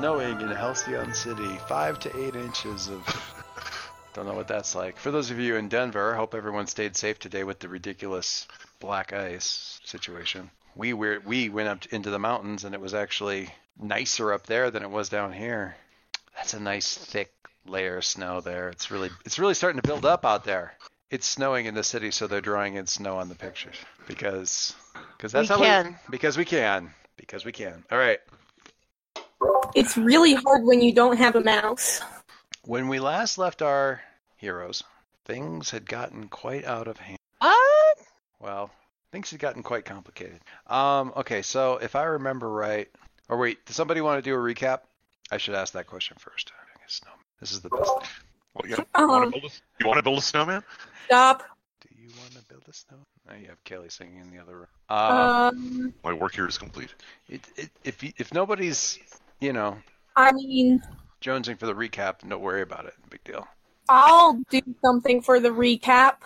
snowing in Halcyon City. Five to eight inches of. Don't know what that's like. For those of you in Denver, hope everyone stayed safe today with the ridiculous black ice situation. We were we went up into the mountains and it was actually nicer up there than it was down here. That's a nice thick layer of snow there. It's really it's really starting to build up out there. It's snowing in the city, so they're drawing in snow on the pictures because because that's We how can. we because we can because we can. All right. It's really hard when you don't have a mouse. When we last left our heroes, things had gotten quite out of hand. What? Well, things had gotten quite complicated. Um, okay, so if I remember right, or wait, does somebody want to do a recap? I should ask that question first. I guess no. This is the best. Well, yeah. You want Um, to build a, you want to build a snowman? stop. Do you want to build a snowman? Oh, you have Kelly singing in the other room. Uh, Um, My work here is complete. it, it, if if nobody's, you know, I mean, jonesing for the recap, don't worry about it. Big deal. I'll do something for the recap.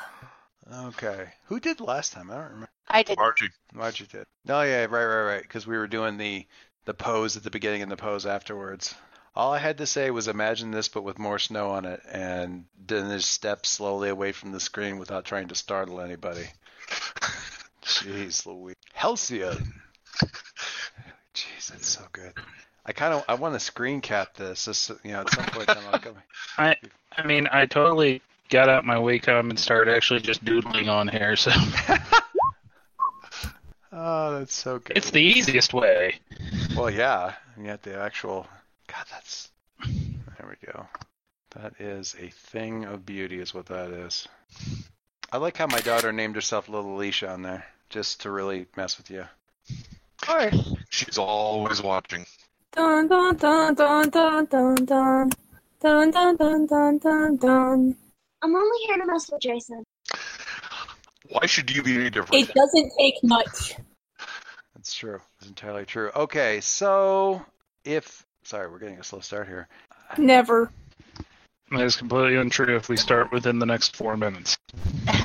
Okay. Who did last time? I don't remember. I did. Archie, Margie did. Oh yeah, right, right, right. Because we were doing the the pose at the beginning and the pose afterwards. All I had to say was imagine this, but with more snow on it, and then just step slowly away from the screen without trying to startle anybody. Jeez, Louise. Halcyon. Jeez, that's so good. I kind of I want to screen cap this. This you know at some point in time I'll go. I I mean, I totally got out my Wacom and started actually just doodling on here, so Oh, that's so good. it's the easiest way. Well, yeah, and yet the actual God, that's there we go. That is a thing of beauty, is what that is. I like how my daughter named herself Little Alicia on there, just to really mess with you. Of course. she's always watching. Dun dun dun dun dun dun dun dun dun dun dun dun dun. I'm only here to mess with Jason. Why should you be any different? It doesn't take much. That's true. It's entirely true. Okay, so if sorry, we're getting a slow start here. Never. That is completely untrue if we start within the next four minutes. It's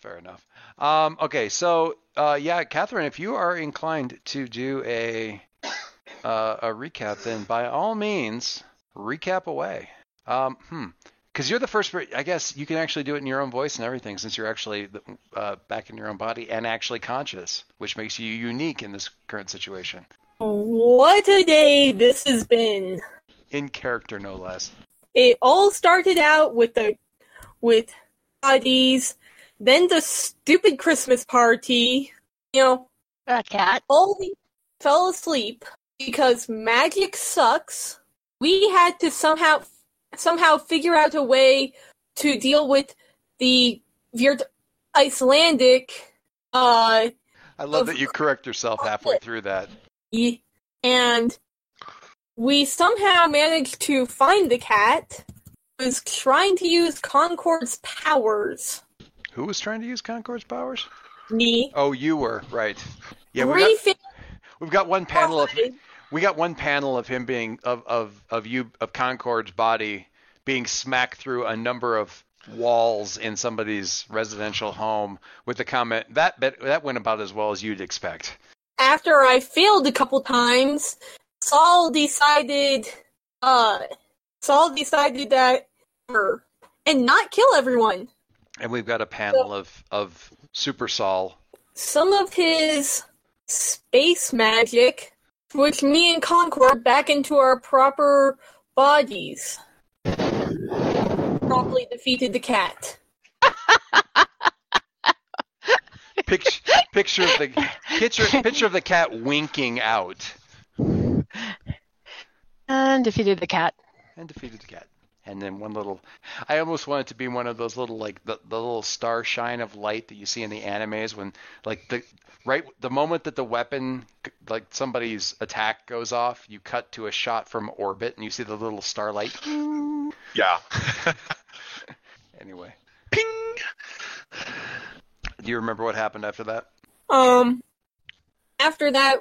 fair enough. Um, okay, so uh, yeah, Catherine, if you are inclined to do a uh, a recap, then by all means, recap away. Um, hmm. Because you're the first, I guess you can actually do it in your own voice and everything, since you're actually uh, back in your own body and actually conscious, which makes you unique in this current situation, What a day this has been. in character no less. It all started out with the with bodies, then the stupid Christmas party. You know, A cat. all we fell asleep because magic sucks. We had to somehow somehow figure out a way to deal with the weird Icelandic uh I love Of that you correct yourself halfway through that. y- and we somehow managed to find the cat who was trying to use Concord's powers. Who was trying to use Concord's powers? Me. Oh, you were right. Yeah, we got, we've got one panel of we got one panel of him being of of of you of Concord's body being smacked through a number of walls in somebody's residential home with the comment that bit, that went about as well as you'd expect. after I failed a couple times, Saul decided, uh, Saul decided that, and not kill everyone. And we've got a panel of of Super Sol. Some of his space magic, which me and Concord back into our proper bodies, promptly defeated the cat. Picture picture of the picture picture of the cat winking out And defeated the cat. and defeated the cat. And then one little, I almost want it to be one of those little like the, the little star shine of light that you see in the animes when like the right the moment that the weapon like somebody's attack goes off, you cut to a shot from orbit and you see the little starlight. Yeah. Anyway, Ping. do you remember what happened after that? Um, after that,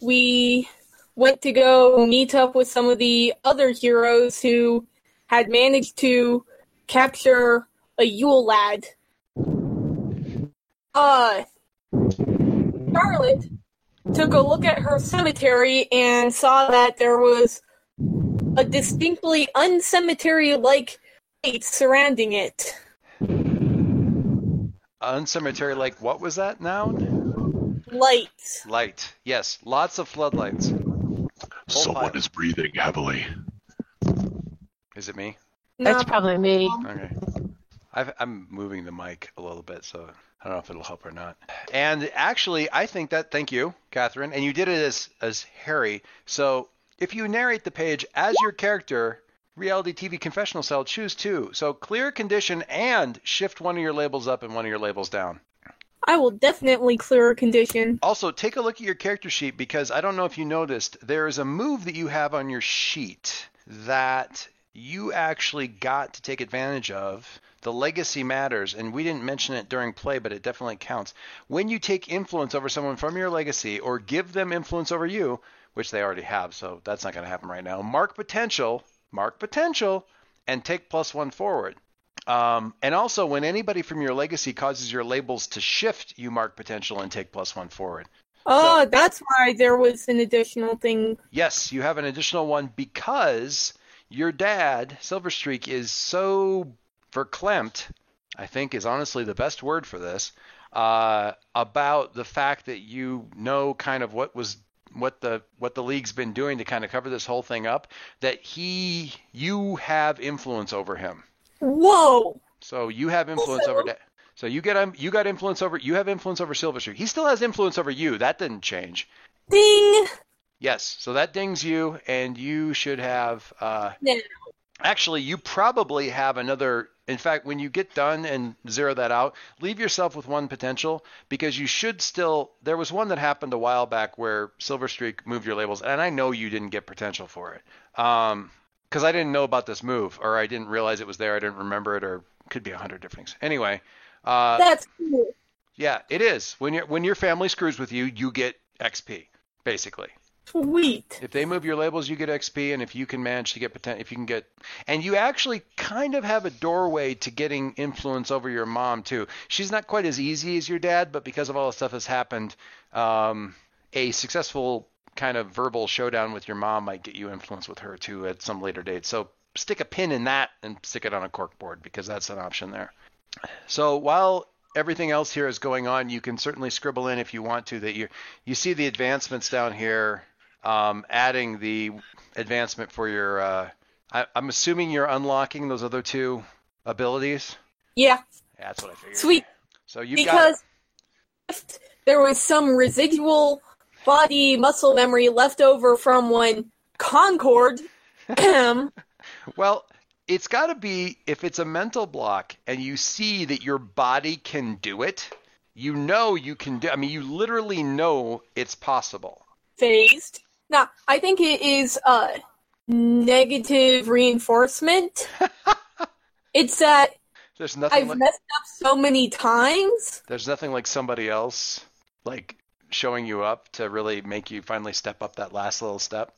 we went to go meet up with some of the other heroes who had managed to capture a Yule lad. Uh, Charlotte took a look at her cemetery and saw that there was a distinctly uncemetery-like fate surrounding it. Uncemetery like what was that noun? Light. Light. Yes, lots of floodlights. Whole Someone pile. is breathing heavily. Is it me? That's Not- probably me. Okay. I've, I'm moving the mic a little bit, so I don't know if it'll help or not. And actually, I think that. Thank you, Catherine. And you did it as as Harry. So if you narrate the page as your character, reality TV confessional cell, choose two. So clear condition and shift one of your labels up and one of your labels down. I will definitely clear a condition. Also, take a look at your character sheet because I don't know if you noticed, there is a move that you have on your sheet that you actually got to take advantage of. The legacy matters, and we didn't mention it during play, but it definitely counts. When you take influence over someone from your legacy or give them influence over you, which they already have, so that's not going to happen right now, mark potential, mark potential, and take plus one forward. Um, and also, when anybody from your legacy causes your labels to shift, you mark potential and take plus one forward. Oh, that's why there was an additional thing. Yes, you have an additional one because your dad, Silverstreak, is so verklempt, I think is honestly the best word for this, uh, about the fact that you know kind of what was what the what the league's been doing to kind of cover this whole thing up that he you have influence over him. Whoa! So you have influence Also- over. So you get um, you got influence over you have influence over Silverstreak. He still has influence over you. That didn't change. Ding! Yes, so that dings you, and you should have. Uh, Now. Actually, you probably have another. In fact, when you get done and zero that out, leave yourself with one potential because you should still. There was one that happened a while back where Silverstreak moved your labels, and I know you didn't get potential for it. Um, because I didn't know about this move, or I didn't realize it was there, I didn't remember it, or could be a hundred different things. Anyway, uh, That's cool. yeah, it is. When your when your family screws with you, you get XP, basically. Sweet. If they move your labels, you get XP, and if you can manage to get potential, if you can get, and you actually kind of have a doorway to getting influence over your mom too. She's not quite as easy as your dad, but because of all the stuff that's happened, um, a successful kind of verbal showdown with your mom might get you influence with her too at some later date. So stick a pin in that and stick it on a cork board because that's an option there. So while everything else here is going on, you can certainly scribble in if you want to that you you see the advancements down here, um, adding the advancement for your. Uh, I, I'm assuming you're unlocking those other two abilities. Yeah, that's what I figured. sweet. So you got because if there was some residual body muscle memory left over from when Concord Well, it's got to be if it's a mental block and you see that your body can do it, you know you can do I mean you literally know it's possible. phased. Now, I think it is uh, negative reinforcement. it's that There's nothing I've like, messed up so many times. there's nothing like somebody else like showing you up to really make you finally step up that last little step.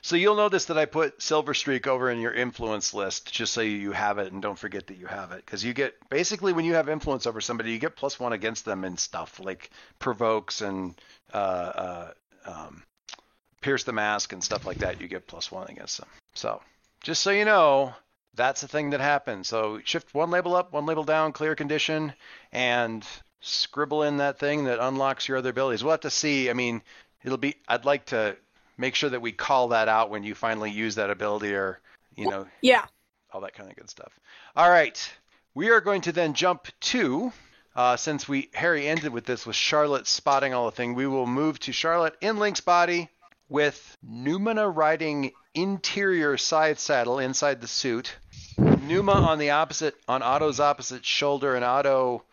So you'll notice that I put Silver Streak over in your influence list just so you have it and don't forget that you have it. Because you get basically when you have influence over somebody, you get plus one against them and stuff like provokes and uh, uh, um, pierce the mask and stuff like that. You get plus one against them. So just so you know, that's the thing that happens. So shift one label up, one label down, clear condition, and scribble in that thing that unlocks your other abilities. We'll have to see. I mean, it'll be. I'd like to make sure that we call that out when you finally use that ability, or you know, Yeah. all that kind of good stuff. All right, we are going to then jump to. Uh, since we Harry ended with this with Charlotte spotting all the thing, we will move to Charlotte in Link's body with Numina riding interior side saddle inside the suit. Numa on the opposite on Otto's opposite shoulder, and Otto.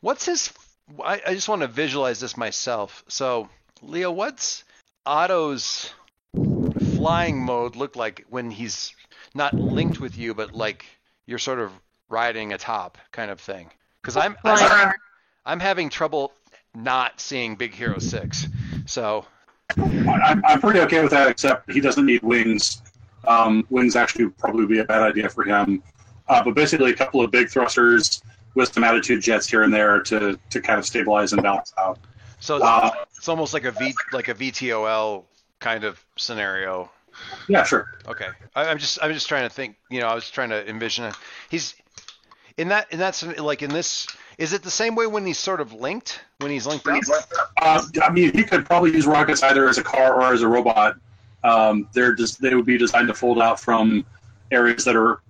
What's his? I, I just want to visualize this myself. So, Leo, what's Otto's flying mode look like when he's not linked with you, but like you're sort of riding atop kind of thing? Because I'm, I'm I'm having trouble not seeing Big Hero Six. So I'm, I'm pretty okay with that, except he doesn't need wings. Um, wings actually would probably be a bad idea for him. Uh, but basically, a couple of big thrusters with some attitude jets here and there to, to kind of stabilize and balance out. So it's, Uh, it's almost like a V like a VTOL kind of scenario. yeah, sure. Okay, I, I'm just I'm just trying to think. You know, I was trying to envision it. He's in that in that like in this. Is it the same way when he's sort of linked when he's linked up? Uh, I mean, he could probably use rockets either as a car or as a robot. Um, they're just they would be designed to fold out from areas that are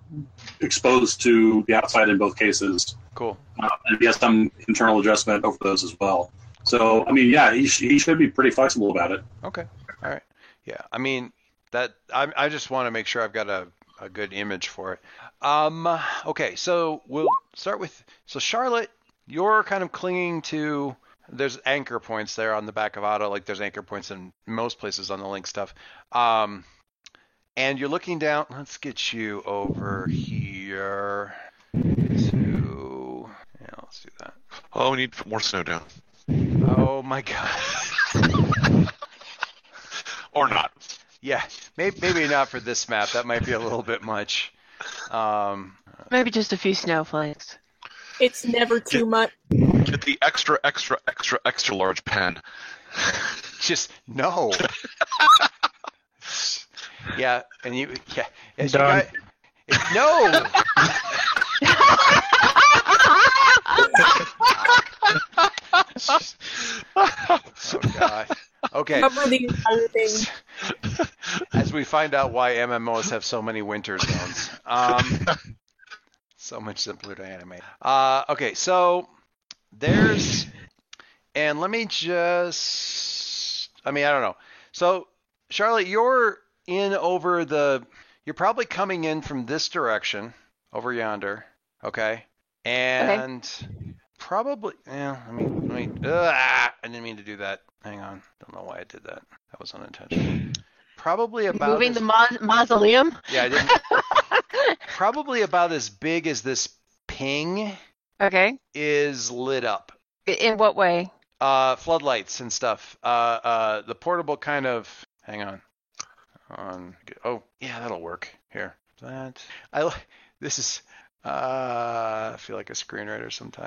exposed to the outside in both cases, Cool. uh, and he has some internal adjustment over those as well. So, I mean, yeah, he, sh- he should be pretty flexible about it. Okay. All right. Yeah. I mean that I I just want to make sure I've got a a good image for it. Um. Okay. So we'll start with so Charlotte. You're kind of clinging to. There's anchor points there on the back of Otto, like there's anchor points in most places on the link stuff. Um, and you're looking down. Let's get you over here to. Yeah, let's do that. Oh, we need more snow down. Oh my god. Or not. Yeah, maybe, maybe not for this map. That might be a little bit much. Um, Maybe just a few snowflakes. It's never too much. Get the extra, extra, extra, extra large pen. just no. yeah, and you, yeah, as you Done. got, it- no. oh god. Okay. Cover the entire thing. As we find out why MMOs have so many winter zones. Um, so much simpler to animate. Uh, okay, so there's, and let me just, I mean, I don't know. So, Charlotte, you're in over the, you're probably coming in from this direction, over yonder, okay? And probably, yeah, I mean, let me, ugh, I didn't mean to do that. Hang on. Don't know why I did that. That was unintentional. Probably about Moving as- the mau- mausoleum. yeah, I didn't. probably about as big as this ping Okay. is lit up. In what way? Uh, floodlights and stuff. Uh, uh, the portable kind of. Hang on. On. Oh, yeah, that'll work. Here. That. I. This is. Uh, I feel like a screenwriter sometimes.